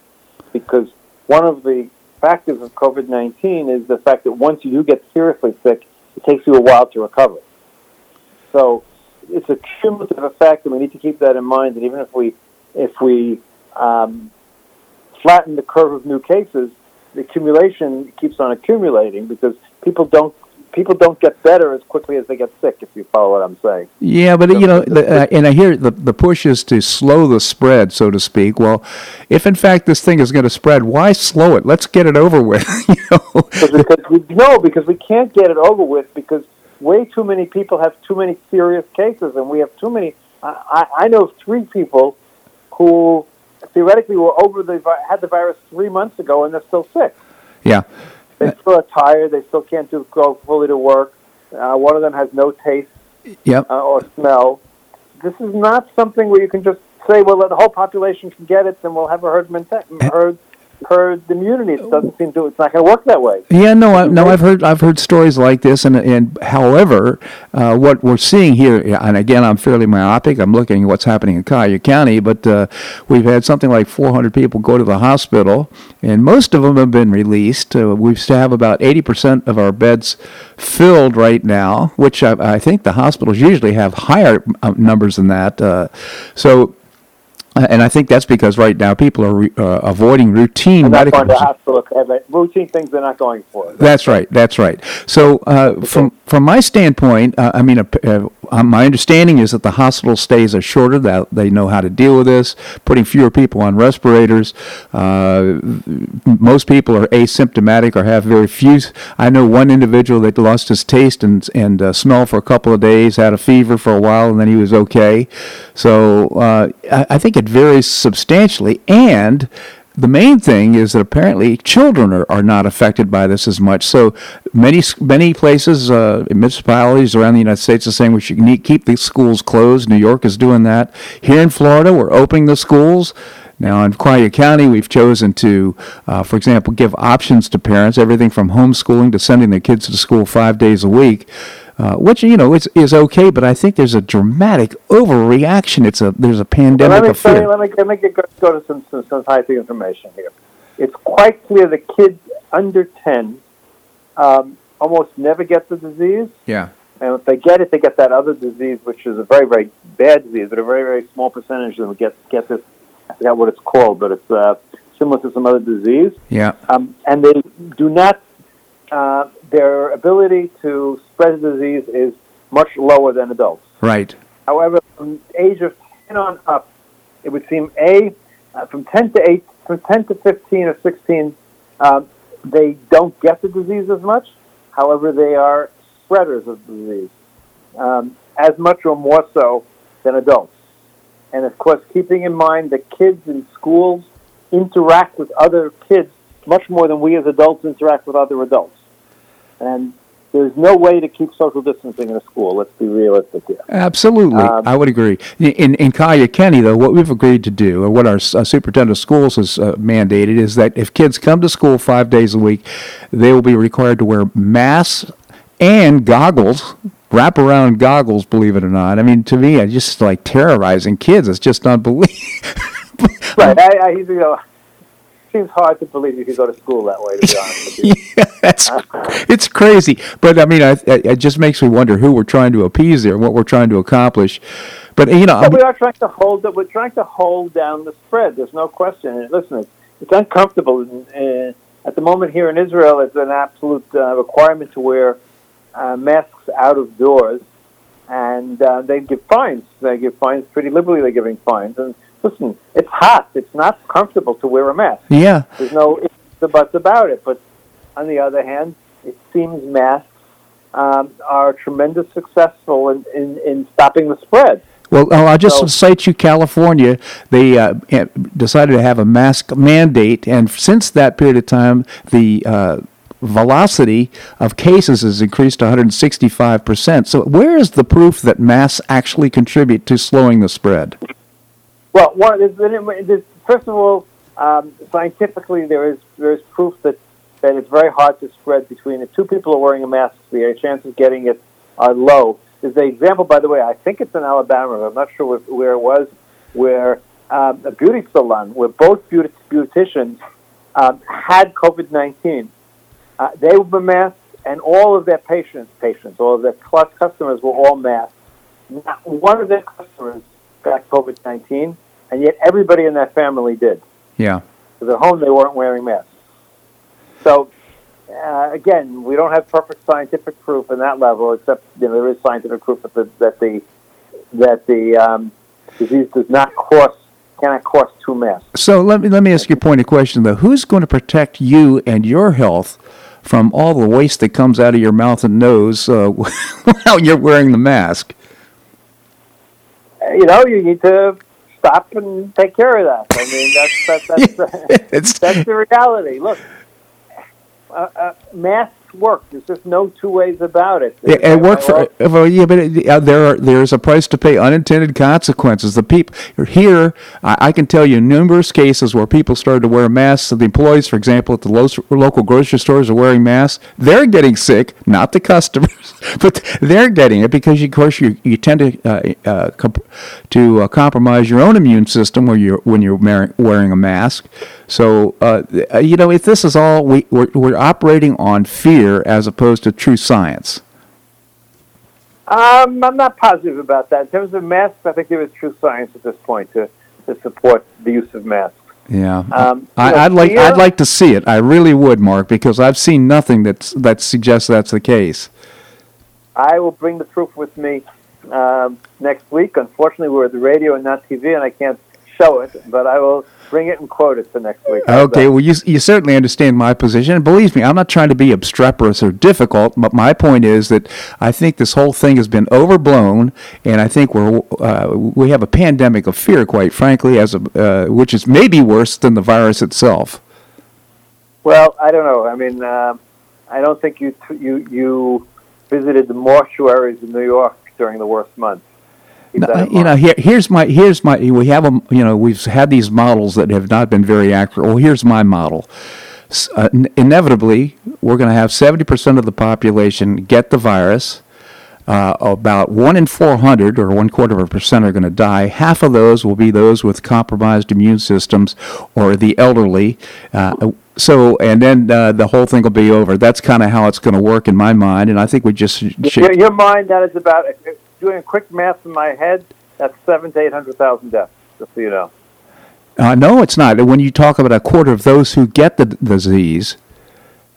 [SPEAKER 3] because one of the factors of COVID-19 is the fact that once you do get seriously sick, it takes you a while to recover. So it's a cumulative effect, and we need to keep that in mind. That even if we if we um, flatten the curve of new cases, the accumulation keeps on accumulating because people don't people don't get better as quickly as they get sick. If you follow what I'm saying.
[SPEAKER 1] Yeah, but you know, the, uh, and I hear the the push is to slow the spread, so to speak. Well, if in fact this thing is going to spread, why slow it? Let's get it over with. <laughs> you know,
[SPEAKER 3] Because, we, no, because we can't get it over with because way too many people have too many serious cases, and we have too many. I, I I know three people who theoretically were over the had the virus three months ago, and they're still sick.
[SPEAKER 1] yeah.
[SPEAKER 3] They still are tired. They still can't do go fully to work. Uh, one of them has no taste
[SPEAKER 1] Yep.
[SPEAKER 3] uh, or smell. This is not something where you can just say, "Well, the whole population can get it, then we'll have a herd menta- herd herd immunity." It doesn't seem to. It's not going to work that way.
[SPEAKER 1] Yeah, no, I, no, I've heard I've heard stories like this, and and however, uh, what we're seeing here, and again, I'm fairly myopic. I'm looking at what's happening in Collier County, but uh, we've had something like 400 people go to the hospital, and most of them have been released. Uh, we still have about 80% of our beds filled right now, which I, I think the hospitals usually have higher uh, numbers than that. Uh, so. And I think that's because right now people are re- uh, avoiding routine
[SPEAKER 3] They're not
[SPEAKER 1] medical
[SPEAKER 3] going to hospital. Routine things they're not going for.
[SPEAKER 1] That's right. That's right. So, uh, from from my standpoint, uh, I mean, uh, uh, uh, my understanding is that the hospital stays are shorter. That they know how to deal with this, putting fewer people on respirators. Uh, most people are asymptomatic or have very few. I know one individual that lost his taste and and uh, smell for a couple of days, had a fever for a while, and then he was okay. So, uh, I, I think it varies substantially, and the main thing is that apparently children are, are not affected by this as much. So many many places, uh, municipalities around the United States are saying we should keep the schools closed. New York is doing that. Here in Florida, we're opening the schools. Now, in Collier County, we've chosen to, uh, for example, give options to parents, everything from homeschooling to sending their kids to school five days a week. Uh, which you know is is okay. But I think there's a dramatic overreaction. It's a there's a pandemic
[SPEAKER 3] let me,
[SPEAKER 1] of fear.
[SPEAKER 3] let me, let me get, go to some, some, some scientific information here. It's quite clear that kids under 10 um, almost never get the disease.
[SPEAKER 1] Yeah.
[SPEAKER 3] And if they get it, they get that other disease, which is a very, very bad disease, but a very, very small percentage of them get, get this. I forgot what it's called, but it's uh, similar to some other disease.
[SPEAKER 1] Yeah.
[SPEAKER 3] Um, and they do not, uh, their ability to spread the disease is much lower than adults.
[SPEAKER 1] Right.
[SPEAKER 3] However, from age of 10 on up, it would seem A, uh, from 10 to 8, from 10 to 15 or 16, um, they don't get the disease as much. However, they are spreaders of the disease, um, as much or more so than adults. And of course, keeping in mind that kids in schools interact with other kids much more than we as adults interact with other adults. And there's no way to keep social distancing in a school. Let's be realistic here.
[SPEAKER 1] Absolutely,
[SPEAKER 3] Um,
[SPEAKER 1] I would agree. In in Cuyahoga County, though, what we've agreed to do, or what our uh, superintendent of schools has uh, mandated, is that if kids come to school five days a week, they will be required to wear masks and goggles, wraparound goggles. Believe it or not, I mean, to me, it's just like terrorizing kids. It's just unbelievable. <laughs>
[SPEAKER 3] Right. I, I, you know, seems hard to believe you could go to school that way. To be honest with you. <laughs>
[SPEAKER 1] that's it's crazy. But I mean, I, it just makes me wonder who we're trying to appease there, what we're trying to accomplish. But you know,
[SPEAKER 3] But we are trying to hold that. We're trying to hold down the spread. There's no question. And listen, it's, it's uncomfortable. And, uh, at the moment here in Israel, it's an absolute uh, requirement to wear uh, masks out of doors, and uh, they give fines. They give fines pretty liberally. They're giving fines. And listen, it's hot. It's not comfortable to wear a mask.
[SPEAKER 1] yeah,
[SPEAKER 3] There's no ifs or buts about it. But on the other hand, it seems masks um, are tremendous successful in, in, in stopping the spread.
[SPEAKER 1] Well, oh, I'll just
[SPEAKER 3] So-
[SPEAKER 1] cite you, California. They uh, eh, decided to have a mask mandate, and since that period of time, the uh, velocity of cases has increased 165 percent. So, where is the proof that masks actually contribute to slowing the spread?
[SPEAKER 3] Well, one, there's, there's, first of all, um, scientifically, there is there is proof that, that it's very hard to spread between if two people are wearing a mask. The chances of getting it are low. There's an example, by the way. I think it's in Alabama. I'm not sure where, it was, where um, a beauty salon where both beauty, beauticians um, had COVID-19. Uh, they were masked, and all of their patients, patients, all of their customers were all masked. Not one of their customers got COVID 19, and yet everybody in that family did.
[SPEAKER 1] Yeah.
[SPEAKER 3] Because at home they weren't wearing masks. So, uh, again, we don't have perfect scientific proof in that level, except you know, there is scientific proof that the, that the, that the um, disease does not cross, cannot cross two masks.
[SPEAKER 1] So let me let me ask you a point of question though. Who's going to protect you and your health from all the waste that comes out of your mouth and nose uh, <laughs> while you're wearing the mask?
[SPEAKER 3] You know, you need to stop and take care of that. I mean, that's, that's, <laughs> that's,
[SPEAKER 1] It's
[SPEAKER 3] That's the reality. Look, uh, uh, masks work. There's just no two ways about it.
[SPEAKER 1] It, it worked for well, yeah, but it, there are there is a price to pay. Unintended consequences. The people here, I, I can tell you numerous cases where people started to wear masks. The employees, for example, at the lo- local grocery stores are wearing masks. They're getting sick, not the customers, <laughs> but they're getting it because, of course, you you tend to uh, uh, comp- to uh, compromise your own immune system when you're when you're wearing a mask. So uh, uh, you know, if this is all we we're, we're operating on fear as opposed to true science.
[SPEAKER 3] Um, I'm not positive about that. In terms of masks, I think there is true science at this point to, to support the use of masks.
[SPEAKER 1] Yeah,
[SPEAKER 3] Um,
[SPEAKER 1] I, I'd like
[SPEAKER 3] fear-
[SPEAKER 1] I'd like to see it. I really would, Marc, because I've seen nothing that's that suggests that's the case.
[SPEAKER 3] I will bring the proof with me um, next week. Unfortunately, we're at the radio and not TV, and I can't show it, but I will bring it and quote it for next week.
[SPEAKER 1] Okay, well, you you certainly understand my position, and believe me, I'm not trying to be obstreperous or difficult. But my point is that I think this whole thing has been overblown, and I think we're uh, we have a pandemic of fear, quite frankly, as a uh, which is maybe worse than the virus itself.
[SPEAKER 3] Well, I don't know. I mean, um, I don't think you you you visited the mortuaries in New York during the worst months.
[SPEAKER 1] No, you know, here, here's my here's my we have a you know we've had these models that have not been very accurate. Well, here's my model. Uh, inevitably, we're going to have seventy percent of the population get the virus. uh, about one in 400, or one quarter of a percent, are going to die. Half of those will be those with compromised immune systems or the elderly. Uh, so, and then uh, the whole thing will be over. That's kind of how it's going to work in my mind, and I think we just should.
[SPEAKER 3] Your, your mind, that is about doing a quick math in my head. That's seven to eight hundred thousand deaths. Just so you know.
[SPEAKER 1] Uh, no, it's not. When you talk about a quarter of those who get the disease.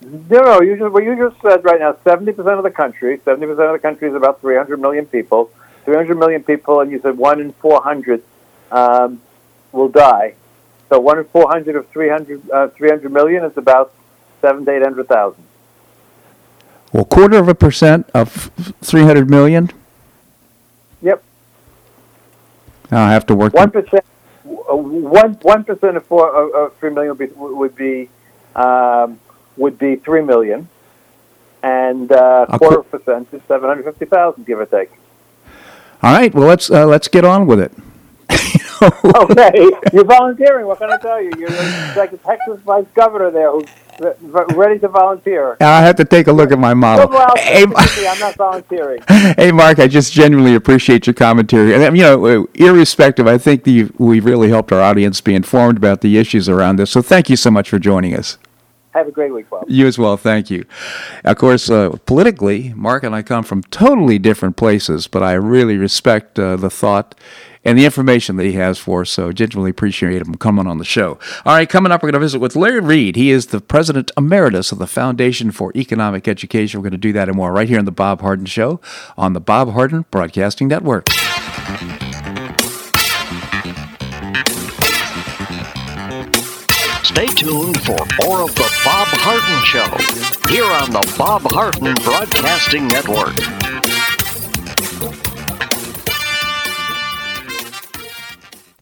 [SPEAKER 3] No, no. You just, what you just said right now, 70% of the country, 70% of the country is about 300 million people. 300 million people, and you said 1 in 400 um, will die. So 1 in 400 of 300, uh, 300 million is about 7 to 800,000.
[SPEAKER 1] Well, quarter of a percent of 300 million?
[SPEAKER 3] Yep.
[SPEAKER 1] I have to work.
[SPEAKER 3] 1% one one percent of four of, of three million would be would be um, would be three million, and uh, quarter qu- percent is seven hundred fifty thousand, give or take.
[SPEAKER 1] All right. Well, let's uh, let's get on with it. <laughs>
[SPEAKER 3] okay, you're volunteering. What can I tell you? You're like the Texas vice governor there who's ready to volunteer.
[SPEAKER 1] I have to take a look at my model.
[SPEAKER 3] hey, I'm not volunteering. <laughs>
[SPEAKER 1] Hey, Marc, I just genuinely appreciate your commentary. And, you know, irrespective, I think the, we've really helped our audience be informed about the issues around this. So thank you so much for joining us.
[SPEAKER 3] Have a great week, Bob.
[SPEAKER 1] You as well. Thank you. Of course, uh, politically, Marc and I come from totally different places, but I really respect uh, the thought and the information that he has for us. So, genuinely appreciate him coming on the show. All right, coming up, we're going to visit with Larry Reed. He is the president emeritus of the Foundation for Economic Education. We're going to do that and more right here on The Bob Harden Show on the Bob Harden Broadcasting Network.
[SPEAKER 2] Stay tuned for more of The Bob Harden Show here on the Bob Harden Broadcasting Network.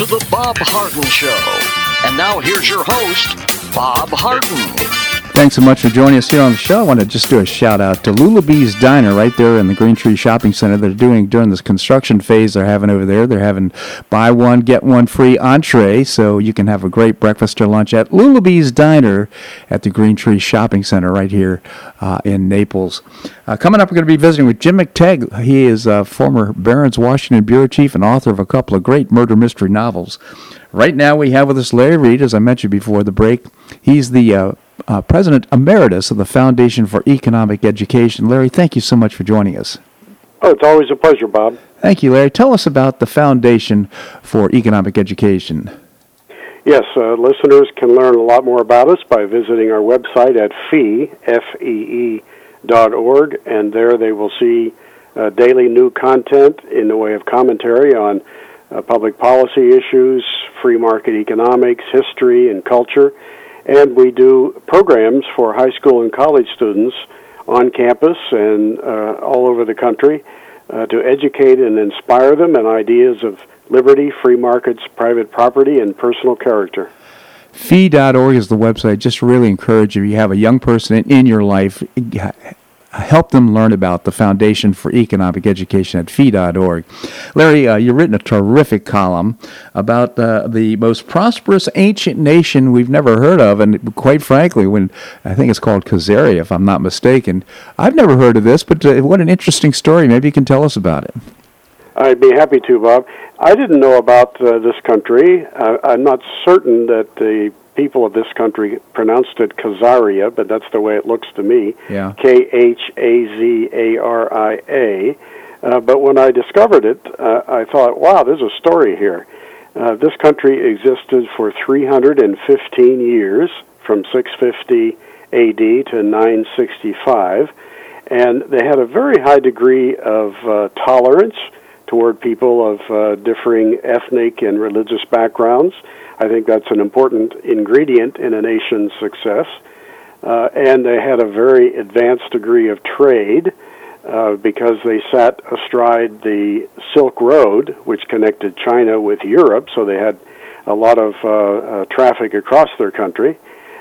[SPEAKER 2] To the Bob Harden Show. And now here's your host, Bob Harden.
[SPEAKER 1] Thanks so much for joining us here on the show. I want to just do a shout out to Lulabee's Diner right there in the Green Tree Shopping Center. They're doing during this construction phase they're having over there. They're having buy one get one free entree, so you can have a great breakfast or lunch at Lulabee's Diner at the Green Tree Shopping Center right here uh, in Naples. Uh, coming up, we're going to be visiting with Jim McTague. He is a former Barron's Washington bureau chief and author of a couple of great murder mystery novels. Right now, we have with us Larry Reed, as I mentioned before the break. He's the uh, uh, President Emeritus of the Foundation for Economic Education. Larry, thank you so much for joining us.
[SPEAKER 4] Oh, it's always a pleasure, Bob.
[SPEAKER 1] Thank you, Larry. Tell us about the Foundation for Economic Education.
[SPEAKER 4] Yes, uh, listeners can learn a lot more about us by visiting our website at fee, F-E-E, dot org, and there they will see uh, daily new content in the way of commentary on uh, public policy issues, free market economics, history, and culture and we do programs for high school and college students on campus and uh, all over the country uh, to educate and inspire them in ideas of liberty, free markets, private property, and personal character.
[SPEAKER 1] Fee.org is the website. Just really encourage you. You have a young person in your life, help them learn about the Foundation for Economic Education at fee.org. Larry, uh, you've written a terrific column about uh, the most prosperous ancient nation we've never heard of, and quite frankly, when I think it's called Khazaria, if I'm not mistaken. I've never heard of this, but uh, what an interesting story. Maybe you can tell us about it.
[SPEAKER 4] I'd be happy to, Bob. I didn't know about uh, this country. I'm not certain that the people of this country pronounced it Khazaria, but that's the way it looks to me.
[SPEAKER 1] Yeah.
[SPEAKER 4] K H A Z A R I A. Uh, but when I discovered it, uh, I thought, wow, there's a story here. Uh, this country existed for 315 years, from 650 AD to 965, and they had a very high degree of uh, tolerance toward people of uh, differing ethnic and religious backgrounds. I think that's an important ingredient in a nation's success. Uh, and they had a very advanced degree of trade uh, because they sat astride the Silk Road, which connected China with Europe, so they had a lot of uh, uh, traffic across their country.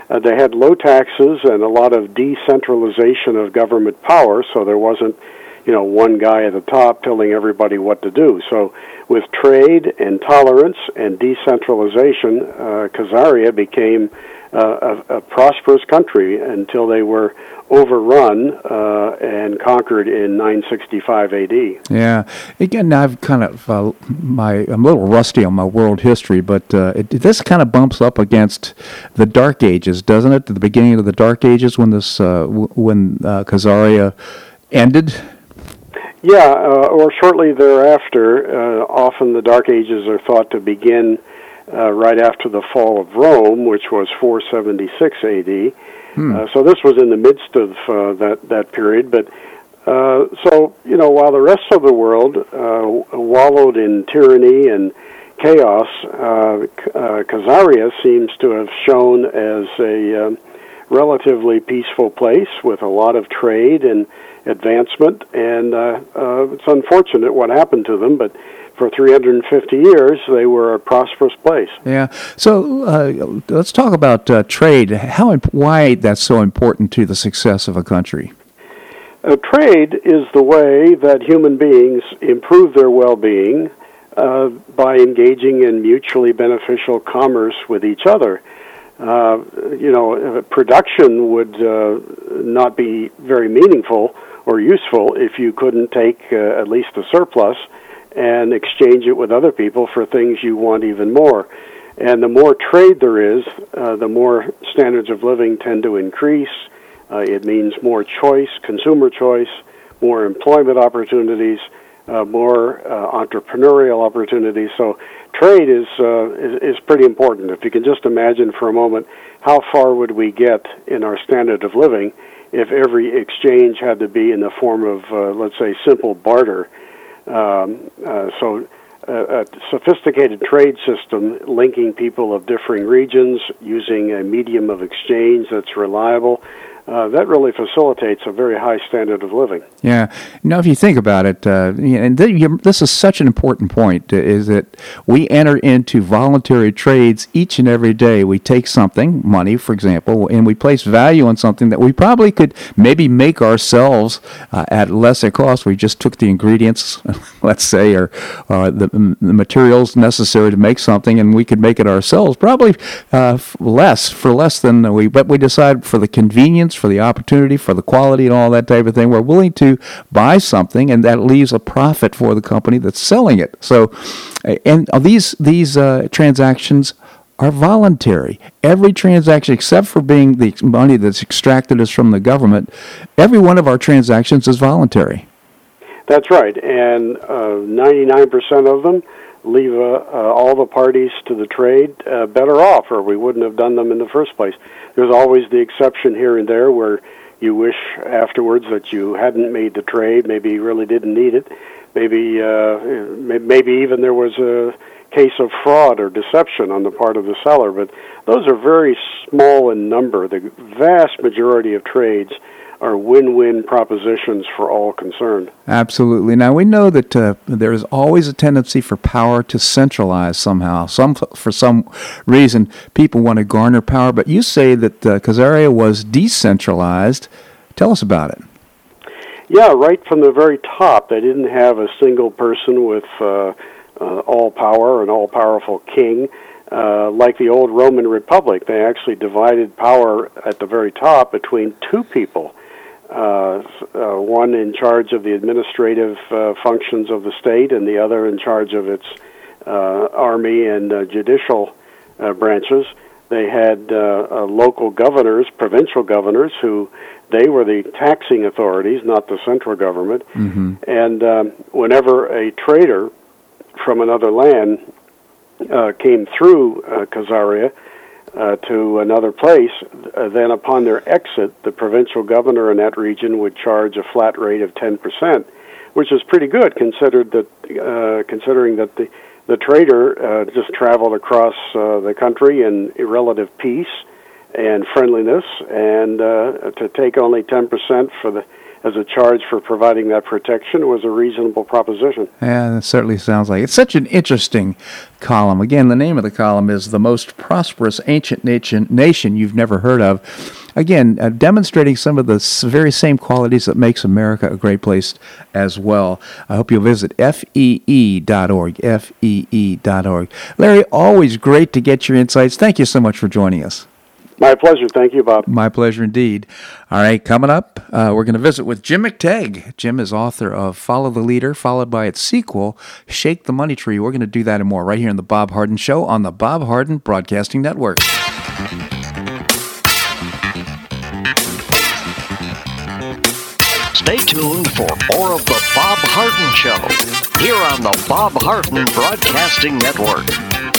[SPEAKER 4] Uh, they had low taxes and a lot of decentralization of government power, so there wasn't you know one guy at the top telling everybody what to do. So with trade and tolerance and decentralization, uh, Khazaria became uh, a, a, prosperous country until they were overrun uh, and conquered in 965 AD.
[SPEAKER 1] Yeah, again, I've kind of uh, my I'm a little rusty on my world history, but uh, it, this kind of bumps up against the Dark Ages, doesn't it? The beginning of the Dark Ages, when this uh, when Khazaria ended.
[SPEAKER 4] Yeah, uh, or shortly thereafter. Uh, often the Dark Ages are thought to begin uh, right after the fall of Rome, which was 476 AD. Hmm. Uh, so this was in the midst of uh, that that period. But uh, so you know, while the rest of the world wallowed in tyranny and chaos, uh, Khazaria seems to have shown as a um, relatively peaceful place with a lot of trade and advancement, and uh, uh, it's unfortunate what happened to them, but for 350 years, they were a prosperous place.
[SPEAKER 1] Yeah. So uh, let's talk about uh, trade. How imp- why that's so important to the success of a country?
[SPEAKER 4] Uh, trade is the way that human beings improve their well-being uh, by engaging in mutually beneficial commerce with each other. Uh, you know, production would uh, not be very meaningful or useful if you couldn't take uh, at least a surplus and exchange it with other people for things you want even more. And the more trade there is, uh, the more standards of living tend to increase. Uh, it means more choice, consumer choice, more employment opportunities, uh, more uh, entrepreneurial opportunities. So trade is, uh, is is pretty important. If you can just imagine for a moment, how far would we get in our standard of living if every exchange had to be in the form of, uh, let's say, simple barter. Um, uh, so, uh, a sophisticated trade system linking people of differing regions using a medium of exchange that's reliable uh, that really facilitates a very high standard of living.
[SPEAKER 1] Yeah. Now, if you think about it, uh, and this is such an important point, uh, is that we enter into voluntary trades each and every day. We take something, money, for example, and we place value on something that we probably could maybe make ourselves uh, at lesser cost. We just took the ingredients, <laughs> let's say, or uh, the, the, materials necessary to make something, and we could make it ourselves, probably uh, less for less than we. But we decide for the convenience for the opportunity, for the quality, and all that type of thing. We're willing to buy something, and that leaves a profit for the company that's selling it. So, and these these uh, transactions are voluntary. Every transaction, except for being the money that's extracted is from the government, every one of our transactions is voluntary.
[SPEAKER 4] That's right, and uh, 99% of them leave uh, uh, all the parties to the trade uh, better off, or we wouldn't have done them in the first place. There's always the exception here and there where you wish afterwards that you hadn't made the trade, maybe you really didn't need it, maybe uh, maybe even there was a case of fraud or deception on the part of the seller. But those are very small in number. The vast majority of trades are win-win propositions for all concerned.
[SPEAKER 1] Absolutely. Now we know that uh, there is always a tendency for power to centralize somehow. Some for some reason people want to garner power, but you say that uh, Khazaria was decentralized. Tell us about it.
[SPEAKER 4] Yeah, right from the very top, they didn't have a single person with uh, uh, all power, an all-powerful king. Uh, like the old Roman Republic, they actually divided power at the very top between two people uh, uh, one in charge of the administrative uh, functions of the state, and the other in charge of its uh, army and uh, judicial uh, branches. They had uh, uh, local governors, provincial governors, who they were the taxing authorities, not the central government. Mm-hmm. And um, whenever a trader from another land uh, came through uh, Khazaria, uh, to another place, uh, then upon their exit, the provincial governor in that region would charge a flat rate of 10%, which is pretty good considered that, uh, considering that the, the trader uh, just traveled across uh, the country in relative peace and friendliness, and to take only 10% for the as a charge for providing that protection was a reasonable proposition.
[SPEAKER 1] Yeah, that certainly sounds like it. it's such an interesting column. Again, the name of the column is "The Most Prosperous Ancient Nation Nation You've Never Heard of." Again, uh, demonstrating some of the very same qualities that makes America a great place as well. I hope you'll visit fee.org. Fee.org. Larry, always great to get your insights. Thank you so much for joining us.
[SPEAKER 4] My pleasure. Thank you, Bob.
[SPEAKER 1] My pleasure indeed. All right, coming up, uh, we're going to visit with Jim McTague. Jim is author of Follow the Leader, followed by its sequel, Shake the Money Tree. We're going to do that and more right here in the Bob Harden Show on the Bob Harden Broadcasting Network.
[SPEAKER 2] Stay tuned for more of the Bob Harden Show here on the Bob Harden Broadcasting Network.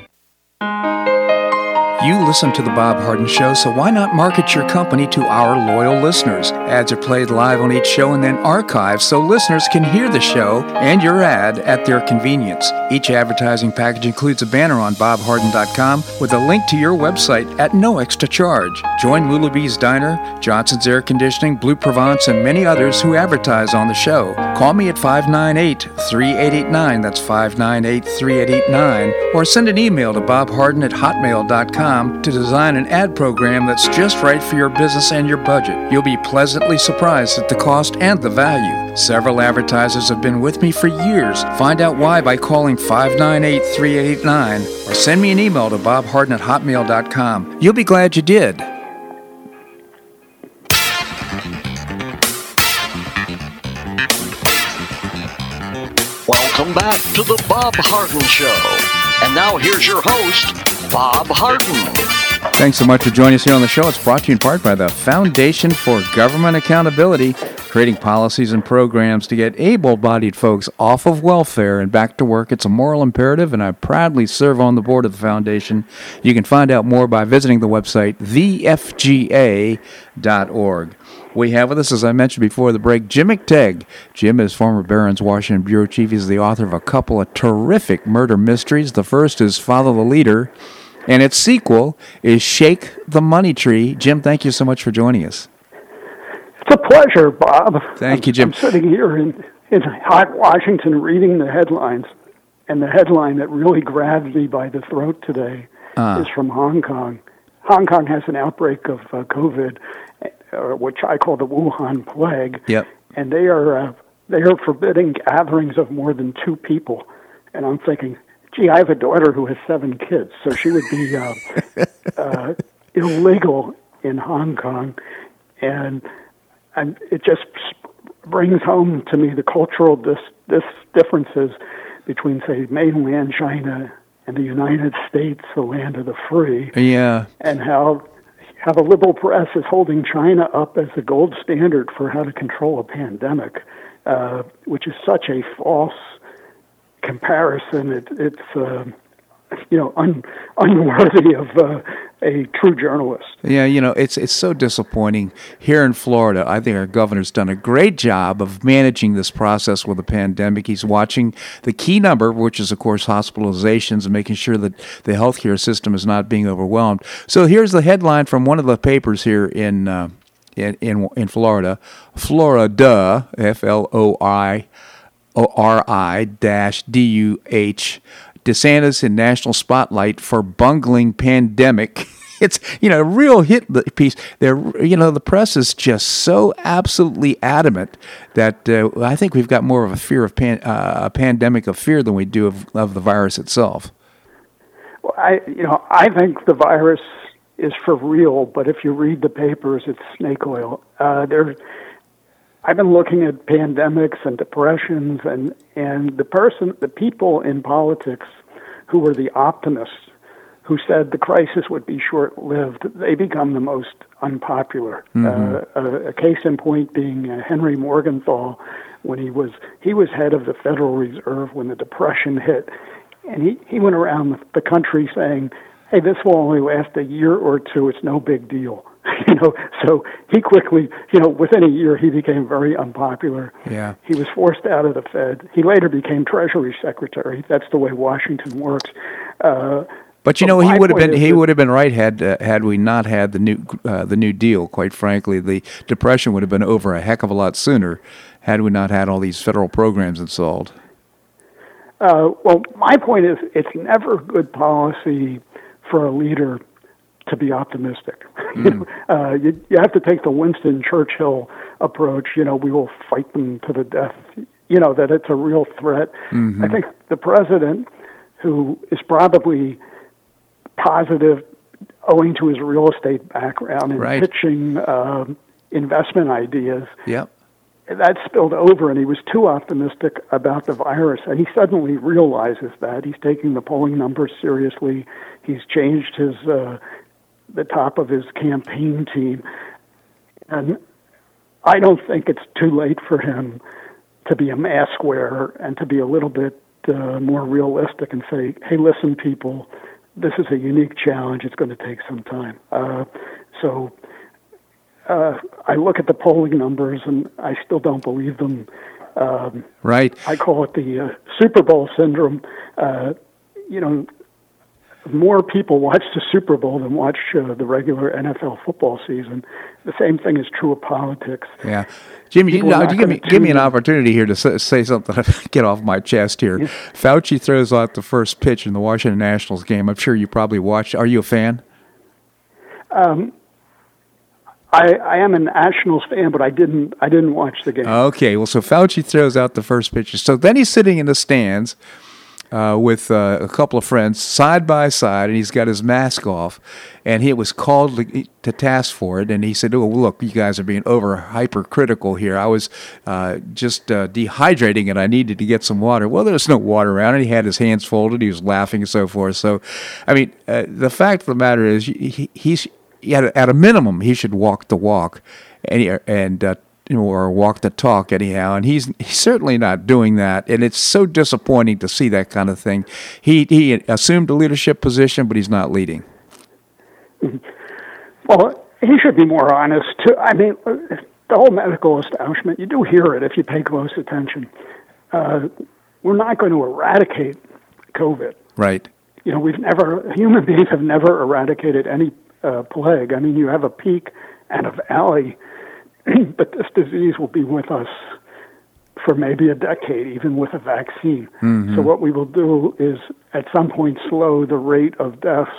[SPEAKER 1] You listen to The Bob Harden Show, so why not market your company to our loyal listeners? Ads are played live on each show and then archived so listeners can hear the show and your ad at their convenience. Each advertising package includes a banner on bobharden.com with a link to your website at no extra charge. Join Lulabee's Diner, Johnson's Air Conditioning, Blue Provence, and many others who advertise on the show. Call me at 598 3889, that's 598 3889, or send an email to bobharden at hotmail.com to design an ad program that's just right for your business and your budget. You'll be pleasantly surprised at the cost and the value. Several advertisers have been with me for years. Find out why by calling 598 3889 or send me an email to bobharden at hotmail.com. You'll be glad you did.
[SPEAKER 2] Welcome back to the Bob Harden Show. And now here's your host, Bob Harden.
[SPEAKER 1] Thanks so much for joining us here on the show. It's brought to you in part by the Foundation for Government Accountability, creating policies and programs to get able bodied folks off of welfare and back to work. It's a moral imperative, and I proudly serve on the board of the foundation. You can find out more by visiting the website, thefga.org. We have with us, as I mentioned before the break, Jim McTague. Jim is former Barron's Washington Bureau Chief. He's the author of a couple of terrific murder mysteries. The first is Follow the Leader and its sequel is Shake the Money Tree. Jim, thank you so much for joining us.
[SPEAKER 5] It's a pleasure, Bob.
[SPEAKER 1] Thank you, Jim.
[SPEAKER 5] I'm sitting here in, in hot Washington reading the headlines, and the headline that really grabbed me by the throat today
[SPEAKER 1] Uh.
[SPEAKER 5] is from Hong Kong. Hong Kong has an outbreak of uh, COVID, uh, which I call the Wuhan plague.
[SPEAKER 1] Yep.
[SPEAKER 5] And they are uh, they are forbidding gatherings of more than two people. And I'm thinking, gee, I have a daughter who has seven kids, so she would be uh, uh, <laughs> illegal in Hong Kong, and and it just brings home to me the cultural dis, dis differences between, say, mainland China and the United States, the land of the free,
[SPEAKER 1] Yeah.
[SPEAKER 5] and how how the liberal press is holding China up as the gold standard for how to control a pandemic, uh, which is such a false comparison. It, it's uh, you know un, unworthy of uh, a true journalist.
[SPEAKER 1] Yeah, you know, it's it's so disappointing here in Florida. I think our governor's done a great job of managing this process with the pandemic. He's watching the key number, which is of course hospitalizations, and making sure that the healthcare system is not being overwhelmed. So here's the headline from one of the papers here in uh, in, in in Florida, Florida, F L O I O R I dash D U H. DeSantis in national spotlight for bungling pandemic. <laughs> It's you know a real hit piece. There, you know, the press is just so absolutely adamant that uh, I think we've got more of a fear of pan, uh, a pandemic of fear than we do of, of the virus itself.
[SPEAKER 5] Well, I you know I think the virus is for real, but if you read the papers, it's snake oil. Uh, there, I've been looking at pandemics and depressions, and and the person, the people in politics who were the optimists, who said the crisis would be short-lived, they become the most unpopular. Uh, a, a case in point being uh, Henry Morgenthau, when he was he was head of the Federal Reserve when the Depression hit, and he he went around the country saying, "Hey, this will only last a year or two. It's no big deal." <laughs> you know, so he quickly, you know, within a year, he became very unpopular.
[SPEAKER 1] Yeah.
[SPEAKER 5] He was forced out of the Fed. He later became Treasury Secretary. That's the way Washington works. Uh,
[SPEAKER 1] But you know, he would have been he would have been right had uh, had we not had the new uh, the New Deal. Quite frankly, the depression would have been over a heck of a lot sooner had we not had all these federal programs installed.
[SPEAKER 5] Uh, well, my point is, it's never good policy for a leader to be optimistic. You, <laughs> know, uh, you, you have to take the Winston Churchill approach. You know, we will fight them to the death. You know that it's a real threat. I think the president, who is probably positive, owing to his real estate background and
[SPEAKER 1] Right.
[SPEAKER 5] pitching um investment ideas,
[SPEAKER 1] Yep.
[SPEAKER 5] that spilled over and he was too optimistic about the virus and he suddenly realizes that he's taking the polling numbers seriously he's changed his uh, the top of his campaign team and i don't think it's too late for him to be a mask wearer and to be a little bit uh, more realistic and say hey listen people this is a unique challenge it's going to take some time uh, so uh, I look at the polling numbers and I still don't believe them. Um,
[SPEAKER 1] Right.
[SPEAKER 5] I call it the uh, Super Bowl syndrome. Uh, you know, more people watch the Super Bowl than watch uh, the regular NFL football season. The same thing is true of politics.
[SPEAKER 1] Yeah. Jimmy, you,
[SPEAKER 5] People are
[SPEAKER 1] now,
[SPEAKER 5] not
[SPEAKER 1] you give me give me an opportunity here to say, something. <laughs> Get off my chest here. Fauci throws out the first pitch in the Washington Nationals game. I'm sure you probably watched. Are you a fan?
[SPEAKER 5] I, I am a Nationals fan, but I didn't I didn't watch the game.
[SPEAKER 1] Okay, well, so Fauci throws out the first pitch. So then he's sitting in the stands uh, with uh, a couple of friends side by side, and he's got his mask off, and he was called to, to task for it. And he said, "Oh, look, you guys are being over hypercritical here. I was uh, just uh, dehydrating, and I needed to get some water. Well, there's no water around, and he had his hands folded. He was laughing and so forth. So, I mean, uh, the fact of the matter is, he, he's at a, at a minimum, he should walk the walk, and and uh, or walk the talk anyhow. And he's he's certainly not doing that, and it's so disappointing to see that kind of thing. He he assumed a leadership position, but he's not leading. <laughs>
[SPEAKER 5] Well, he should be more honest too. I mean, the whole medical establishment, you do hear it if you pay close attention. Uh, we're not going to eradicate COVID.
[SPEAKER 1] Right.
[SPEAKER 5] You know, we've never, human beings have never eradicated any uh, plague. I mean, you have a peak and a valley, <clears throat> but this disease will be with us for maybe a decade, even with a vaccine. Mm-hmm. So, what we will do is at some point slow the rate of deaths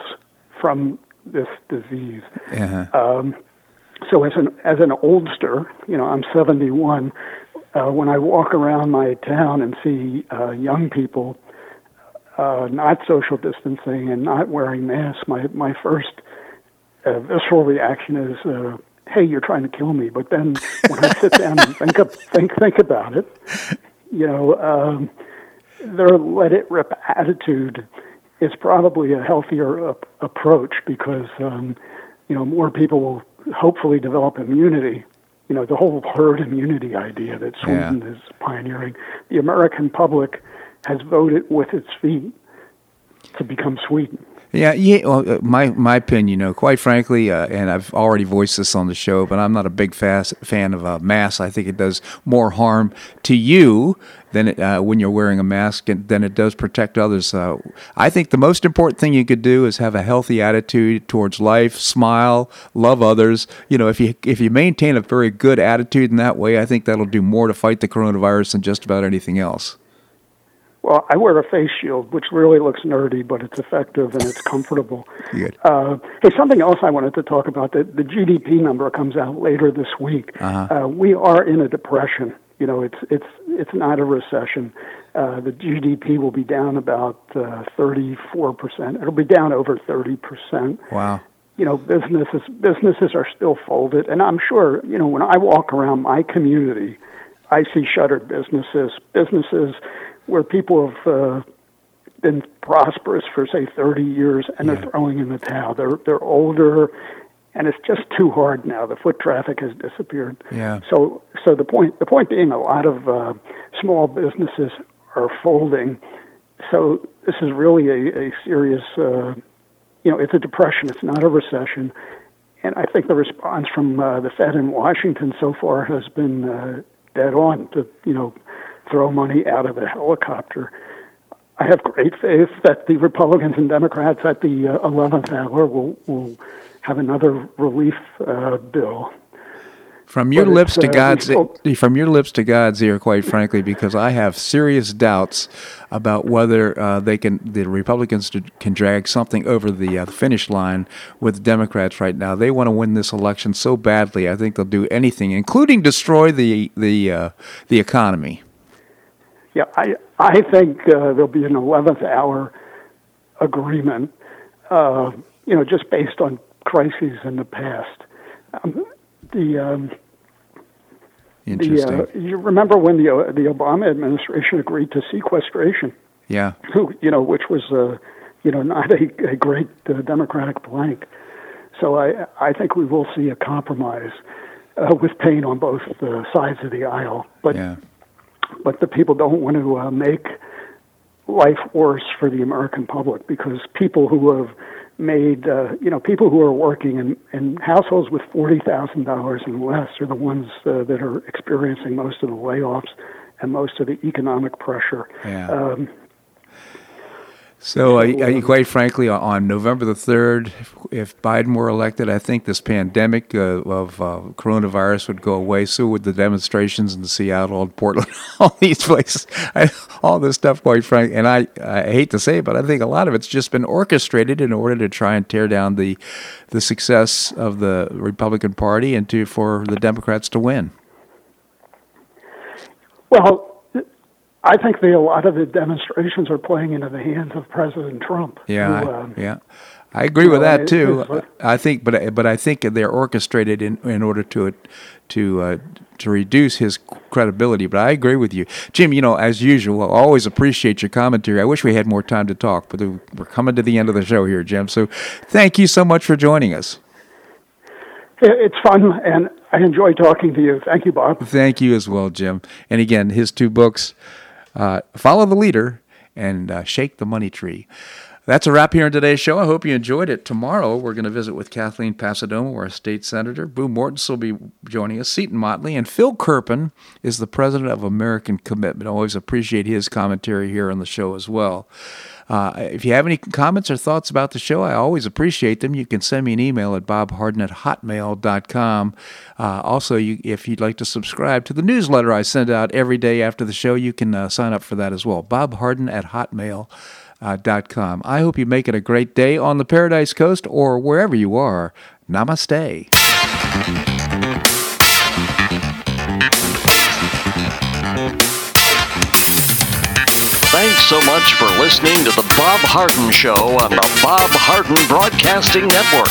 [SPEAKER 5] from this disease. Uh-huh. Um, so, as an as an oldster, you know, I'm 71. Uh, when I walk around my town and see uh, young people uh, not social distancing and not wearing masks, my my first uh, visceral reaction is, uh, "Hey, you're trying to kill me." But then when I sit down and think up, think think about it, you know, um, their let it rip attitude is probably a healthier approach because um, you know more people will hopefully develop immunity. You know, the whole herd immunity idea that Sweden yeah. is pioneering. The American public has voted with its feet to become Sweden.
[SPEAKER 1] Yeah, yeah. Well, uh, my my opinion, you know, quite frankly, uh, and I've already voiced this on the show, but I'm not a big fast fan of uh, masks. I think it does more harm to you than it, uh, when you're wearing a mask and than it does protect others. Uh, I think the most important thing you could do is have a healthy attitude towards life, smile, love others. You know, if you if you maintain a very good attitude in that way, I think that'll do more to fight the coronavirus than just about anything else.
[SPEAKER 5] Well, I wear a face shield, which really looks nerdy, but it's effective and it's comfortable. <laughs>
[SPEAKER 1] Good.
[SPEAKER 5] Uh, hey, something else I wanted to talk about. The, the GDP number comes out later this week. Uh-huh. Uh, we are in a depression. You know, it's it's it's not a recession. Uh, the GDP will be down about uh, 34 percent. It'll be down over 30 percent.
[SPEAKER 1] Wow.
[SPEAKER 5] You know, businesses businesses are still folded, and I'm sure you know when I walk around my community, I see shuttered businesses, businesses where people have uh, been prosperous for say 30 years and yeah. they're throwing in the towel. They're they're older, and it's just too hard now. The foot traffic has disappeared.
[SPEAKER 1] Yeah.
[SPEAKER 5] So so the point the point being, a lot of uh, small businesses are folding. So this is really a, a serious. Uh, you know, it's a depression. It's not a recession. And I think the response from uh, the Fed in Washington so far has been uh, dead on to, you know, throw money out of a helicopter. I have great faith that the Republicans and Democrats at the uh, 11th hour will, will have another relief uh, bill.
[SPEAKER 1] From your but lips to uh, God's from your lips to God's ear, quite frankly, because I have serious doubts about whether uh, they can the Republicans can drag something over the uh, finish line with Democrats right now. They want to win this election so badly. I think they'll do anything, including destroy the the uh, the economy.
[SPEAKER 5] Yeah, I I think uh, there'll be an eleventh hour agreement. Uh, you know, just based on crises in the past. Um, the um,
[SPEAKER 1] Interesting.
[SPEAKER 5] The, uh, you remember when the uh, the Obama administration agreed to sequestration?
[SPEAKER 1] Yeah. <laughs>
[SPEAKER 5] Who you know, which was uh, you know not a, a great uh, democratic blank. So I I think we will see a compromise uh, with pain on both uh, sides of the aisle. But
[SPEAKER 1] yeah
[SPEAKER 5] but the people don't want to uh, make life worse for the American public because people who have made, uh, you know, people who are working in, in households with forty thousand dollars and less are the ones uh, that are experiencing most of the layoffs and most of the economic pressure.
[SPEAKER 1] Yeah. Um, so, uh, quite frankly, on November the 3rd, if Biden were elected, I think this pandemic uh, of uh, coronavirus would go away. So would the demonstrations in Seattle and Portland, <laughs> all these places, I, all this stuff, quite frankly. And I, I hate to say it, but I think a lot of it's just been orchestrated in order to try and tear down the, the success of the Republican Party and to for the Democrats to win.
[SPEAKER 5] Well, I think the, a lot of the demonstrations are playing into the hands of President Trump.
[SPEAKER 1] Yeah, who, um, yeah, I agree with that too. I think, but but I think they're orchestrated in in order to to uh, to reduce his credibility. But I agree with you, Jim. You know, as usual, I always appreciate your commentary. I wish we had more time to talk, but we're coming to the end of the show here, Jim. So, thank you so much for joining us.
[SPEAKER 5] It's fun, and I enjoy talking to you. Thank you, Bob.
[SPEAKER 1] Thank you as well, Jim. And again, his two books uh, follow the leader and uh, shake the money tree. That's a wrap here on today's show. I hope you enjoyed it. Tomorrow, we're going to visit with Kathleen Passidomo, our state senator. Boo Mortenson will be joining us, Seton Motley, and Phil Kerpen is the president of American Commitment. I always appreciate his commentary here on the show as well. Uh, if you have any comments or thoughts about the show, I always appreciate them. You can send me an email at bobharden at hotmail.com. Uh, also, you, if you'd like to subscribe to the newsletter I send out every day after the show, you can uh, sign up for that as well. bobharden at hotmail.com. Uh. I hope you make it a great day on the Paradise Coast or wherever you are. Namaste.
[SPEAKER 2] Thanks so much for listening to The Bob Harden Show on the Bob Harden Broadcasting Network.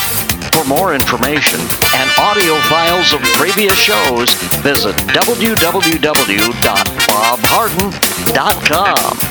[SPEAKER 2] For more information and audio files of previous shows, visit www.bobharden.com.